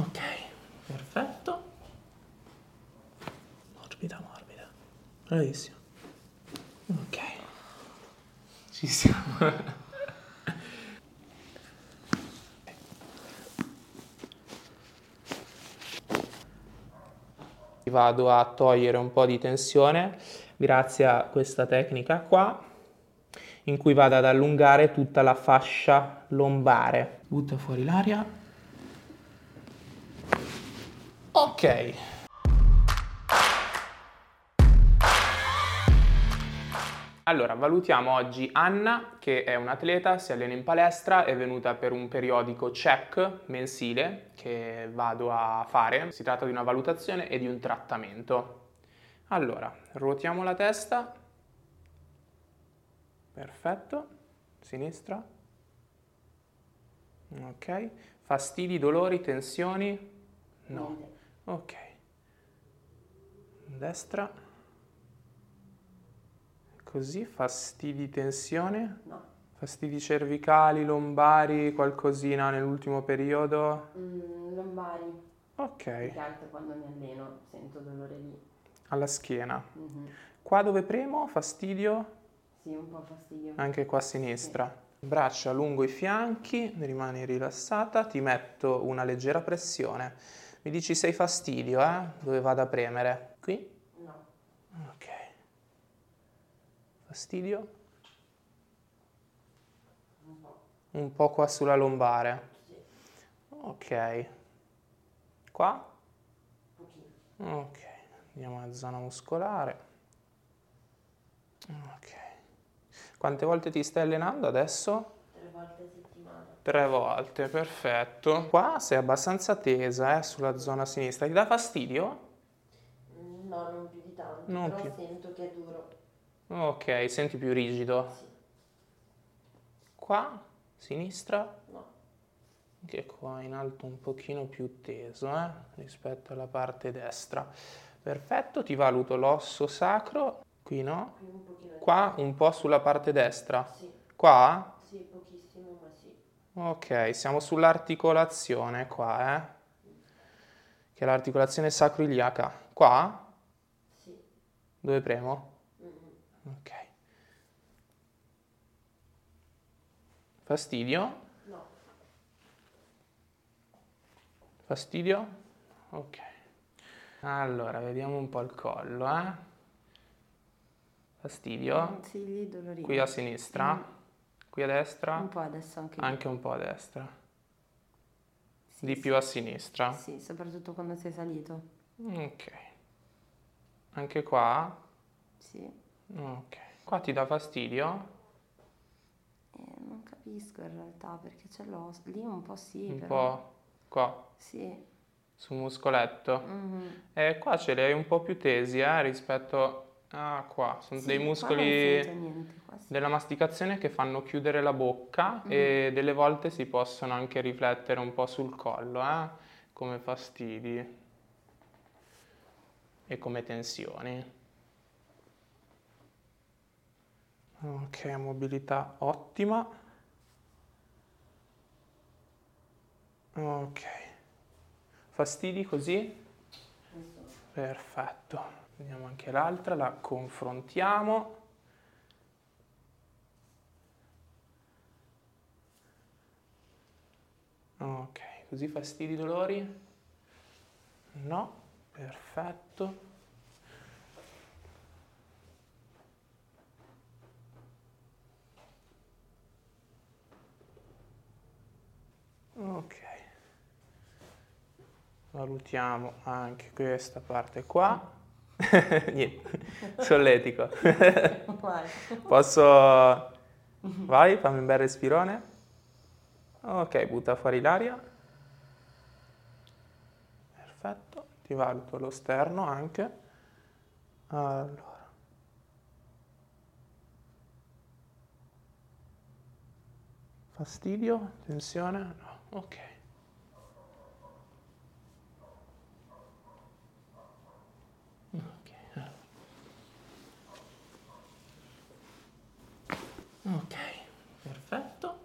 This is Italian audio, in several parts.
Ok, perfetto. Morbida, morbida. Bravissimo. Ok. Ci siamo. Vado a togliere un po' di tensione grazie a questa tecnica qua in cui vado ad allungare tutta la fascia lombare. Butta fuori l'aria. Ok. Allora, valutiamo oggi Anna, che è un'atleta, si allena in palestra, è venuta per un periodico check mensile che vado a fare. Si tratta di una valutazione e di un trattamento. Allora, ruotiamo la testa. Perfetto. Sinistra. Ok. Fastidi, dolori, tensioni? No. Ok. Destra. Così, fastidi, tensione? No. Fastidi cervicali, lombari, qualcosina nell'ultimo periodo? Mm, lombari. Ok. Più che altro quando mi alleno sento dolore lì. Alla schiena. Mhm. Qua dove premo? Fastidio? Sì, un po' fastidio. Anche qua a sinistra. Braccia lungo i fianchi, rimani rilassata, ti metto una leggera pressione. Mi dici se hai fastidio, eh? Dove vado a premere? Qui? No. Ok. Fastidio? Un po'. Un po' qua sulla lombare. Sì. Ok. Qua? Pochino. Ok. Andiamo alla zona muscolare. Ok. Quante volte ti stai allenando adesso? Tre volte a settimana. Tre volte, perfetto. Qua sei abbastanza tesa, eh, sulla zona sinistra. Ti dà fastidio? No, non più di tanto. Non però più. sento che è duro. Ok, senti più rigido. Sì. Qua, sinistra, No. che qua in alto un pochino più teso, eh, rispetto alla parte destra. Perfetto, ti valuto l'osso sacro. Qui no. Qui un Qua un po' sulla parte destra. Sì. Qua? Sì, pochissimo, ma sì. Ok, siamo sull'articolazione qua, eh. Che è l'articolazione sacroiliaca. Qua? Sì. Dove premo? Mm-mm. Ok. Fastidio? No. Fastidio? Ok. Allora, vediamo un po' il collo, eh. Fastidio? Consigli dolorino. Qui a sinistra? Mm. Qui a destra? Un po' adesso anche. Anche un po' a destra. Sì, Di sì. più a sinistra? Sì, soprattutto quando sei salito. Ok. Anche qua? Sì. Ok. Qua ti dà fastidio? Eh, non capisco in realtà perché ce l'ho. Lì un po' sì, Un però. po' qua, Sì. sul muscoletto. Mhm. E qua ce li hai un po' più tesi, eh, rispetto a qua. Sono Sì, dei muscoli niente, sì. della masticazione che fanno chiudere la bocca Mm. e delle volte si possono anche riflettere un po' sul collo, eh, come fastidi e come tensioni. Ok, mobilità ottima. Ok. Fastidi così? Perfetto. Vediamo anche l'altra, la confrontiamo. Ok, così fastidi, dolori? No, perfetto. Ok. Valutiamo anche questa parte qua. Niente, solletico. Posso... Vai, fammi un bel respirone. Ok, butta fuori l'aria. Perfetto, ti valuto lo sterno anche. Allora. Fastidio? Tensione? No. Ok. Ok, perfetto.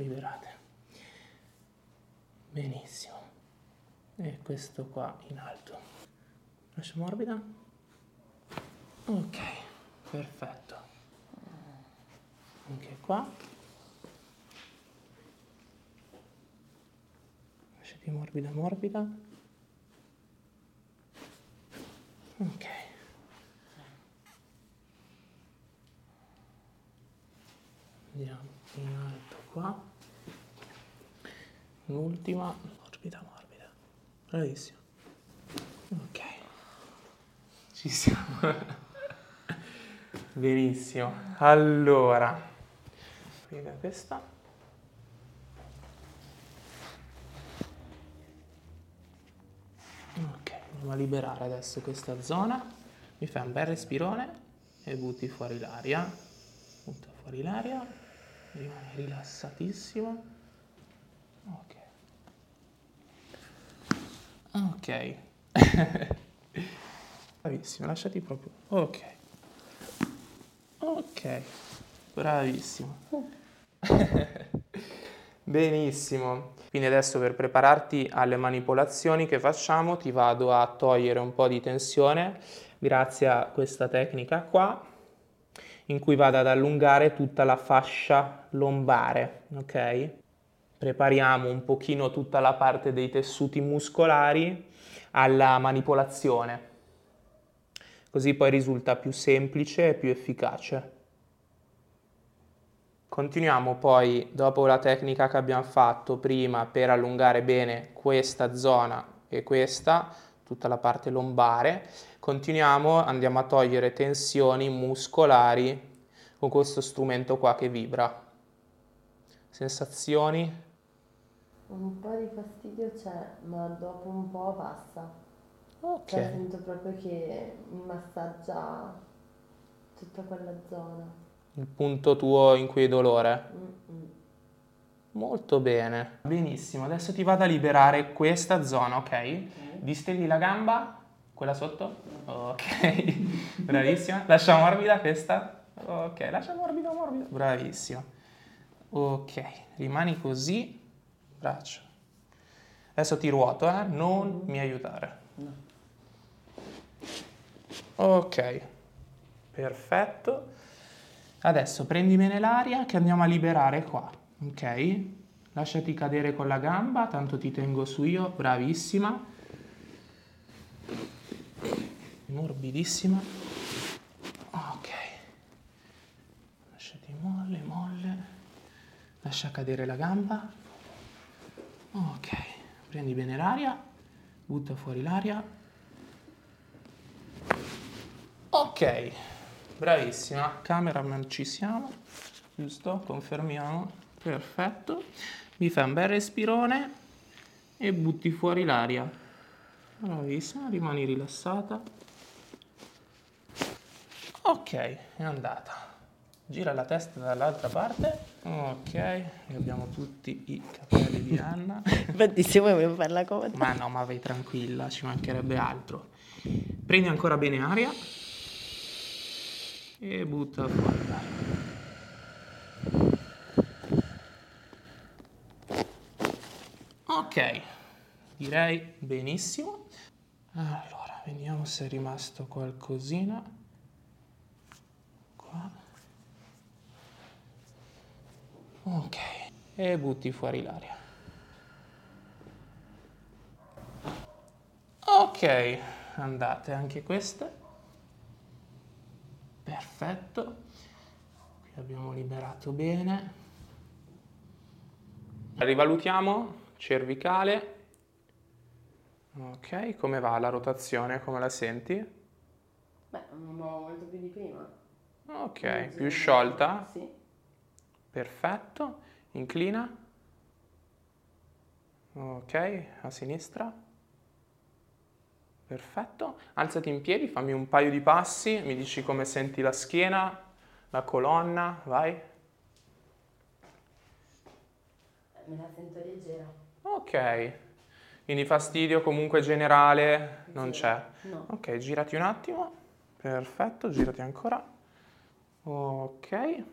Liberate. Benissimo. E questo qua in alto. Lascia morbida. Ok, perfetto. Anche qua. Lasciati morbida, morbida. Ok. Andiamo in alto qua. L'ultima, morbida, morbida. Bravissimo. Ok. Ci siamo. Benissimo. Allora, prima questa. Ok, andiamo a liberare adesso questa zona. Mi fai un bel respirone e butti fuori l'aria. Butta fuori l'aria. Rimani rilassatissimo. Ok. Ok. Bravissimo, lasciati proprio. Ok. Ok. Bravissimo. Benissimo. Quindi adesso per prepararti alle manipolazioni che facciamo ti vado a togliere un po' di tensione grazie a questa tecnica qua in cui vado ad allungare tutta la fascia lombare, ok? Prepariamo un pochino tutta la parte dei tessuti muscolari alla manipolazione. Così poi risulta più semplice e più efficace. Continuiamo poi, dopo la tecnica che abbiamo fatto prima per allungare bene questa zona e questa, tutta la parte lombare, continuiamo, andiamo a togliere tensioni muscolari con questo strumento qua che vibra. Sensazioni? Un po' di fastidio c'è, ma dopo un po' passa. Ok. Cioè sento proprio che mi massaggia tutta quella zona. Il punto tuo in cui hai dolore. Mm-mm. Molto bene. Benissimo, adesso ti vado a liberare questa zona, ok? Distendi la gamba, quella sotto. Ok, bravissima. Lascia morbida questa. Ok, lascia morbida, morbida. Bravissima. Ok, rimani così. Braccio. Adesso ti ruoto, eh? Non mi aiutare. Ok, perfetto. Adesso prendi bene l'aria che andiamo a liberare qua, ok? Lasciati cadere con la gamba, tanto ti tengo su io, bravissima. Morbidissima. Ok. Lasciati molle, molle. Lascia cadere la gamba. Ok. Prendi bene l'aria, butta fuori l'aria. Ok. Bravissima, cameraman ci siamo, giusto? Confermiamo, perfetto. Mi fai un bel respirone e butti fuori l'aria. Bravissima, rimani rilassata. Ok, è andata. Gira la testa dall'altra parte. Ok, abbiamo tutti i capelli di Anna. Infatti se vuoi vuoi fare la coda. Ma no, ma vai tranquilla, ci mancherebbe altro. Prendi ancora bene aria e butta fuori l'aria. Ok, direi benissimo. Allora, vediamo se è rimasto qualcosina. Ok, e butti fuori l'aria. Ok, andate anche queste. Perfetto. Qui abbiamo liberato bene. Rivalutiamo cervicale. Ok, come va la rotazione? Come la senti? Beh, mi muovo molto più di prima. Ok, più sciolta. Sì. Perfetto. Inclina. Ok, a sinistra. Perfetto. Alzati in piedi, fammi un paio di passi, mi dici come senti la schiena, la colonna, vai. Me la sento leggera. Ok. Quindi fastidio comunque generale non Sì. c'è. No. Ok, girati un attimo. Perfetto, girati ancora. Ok.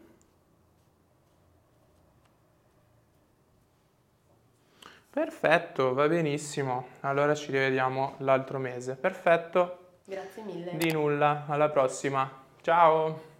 Perfetto, va benissimo. Allora ci rivediamo l'altro mese. Perfetto. Grazie mille. Di nulla, alla prossima. Ciao.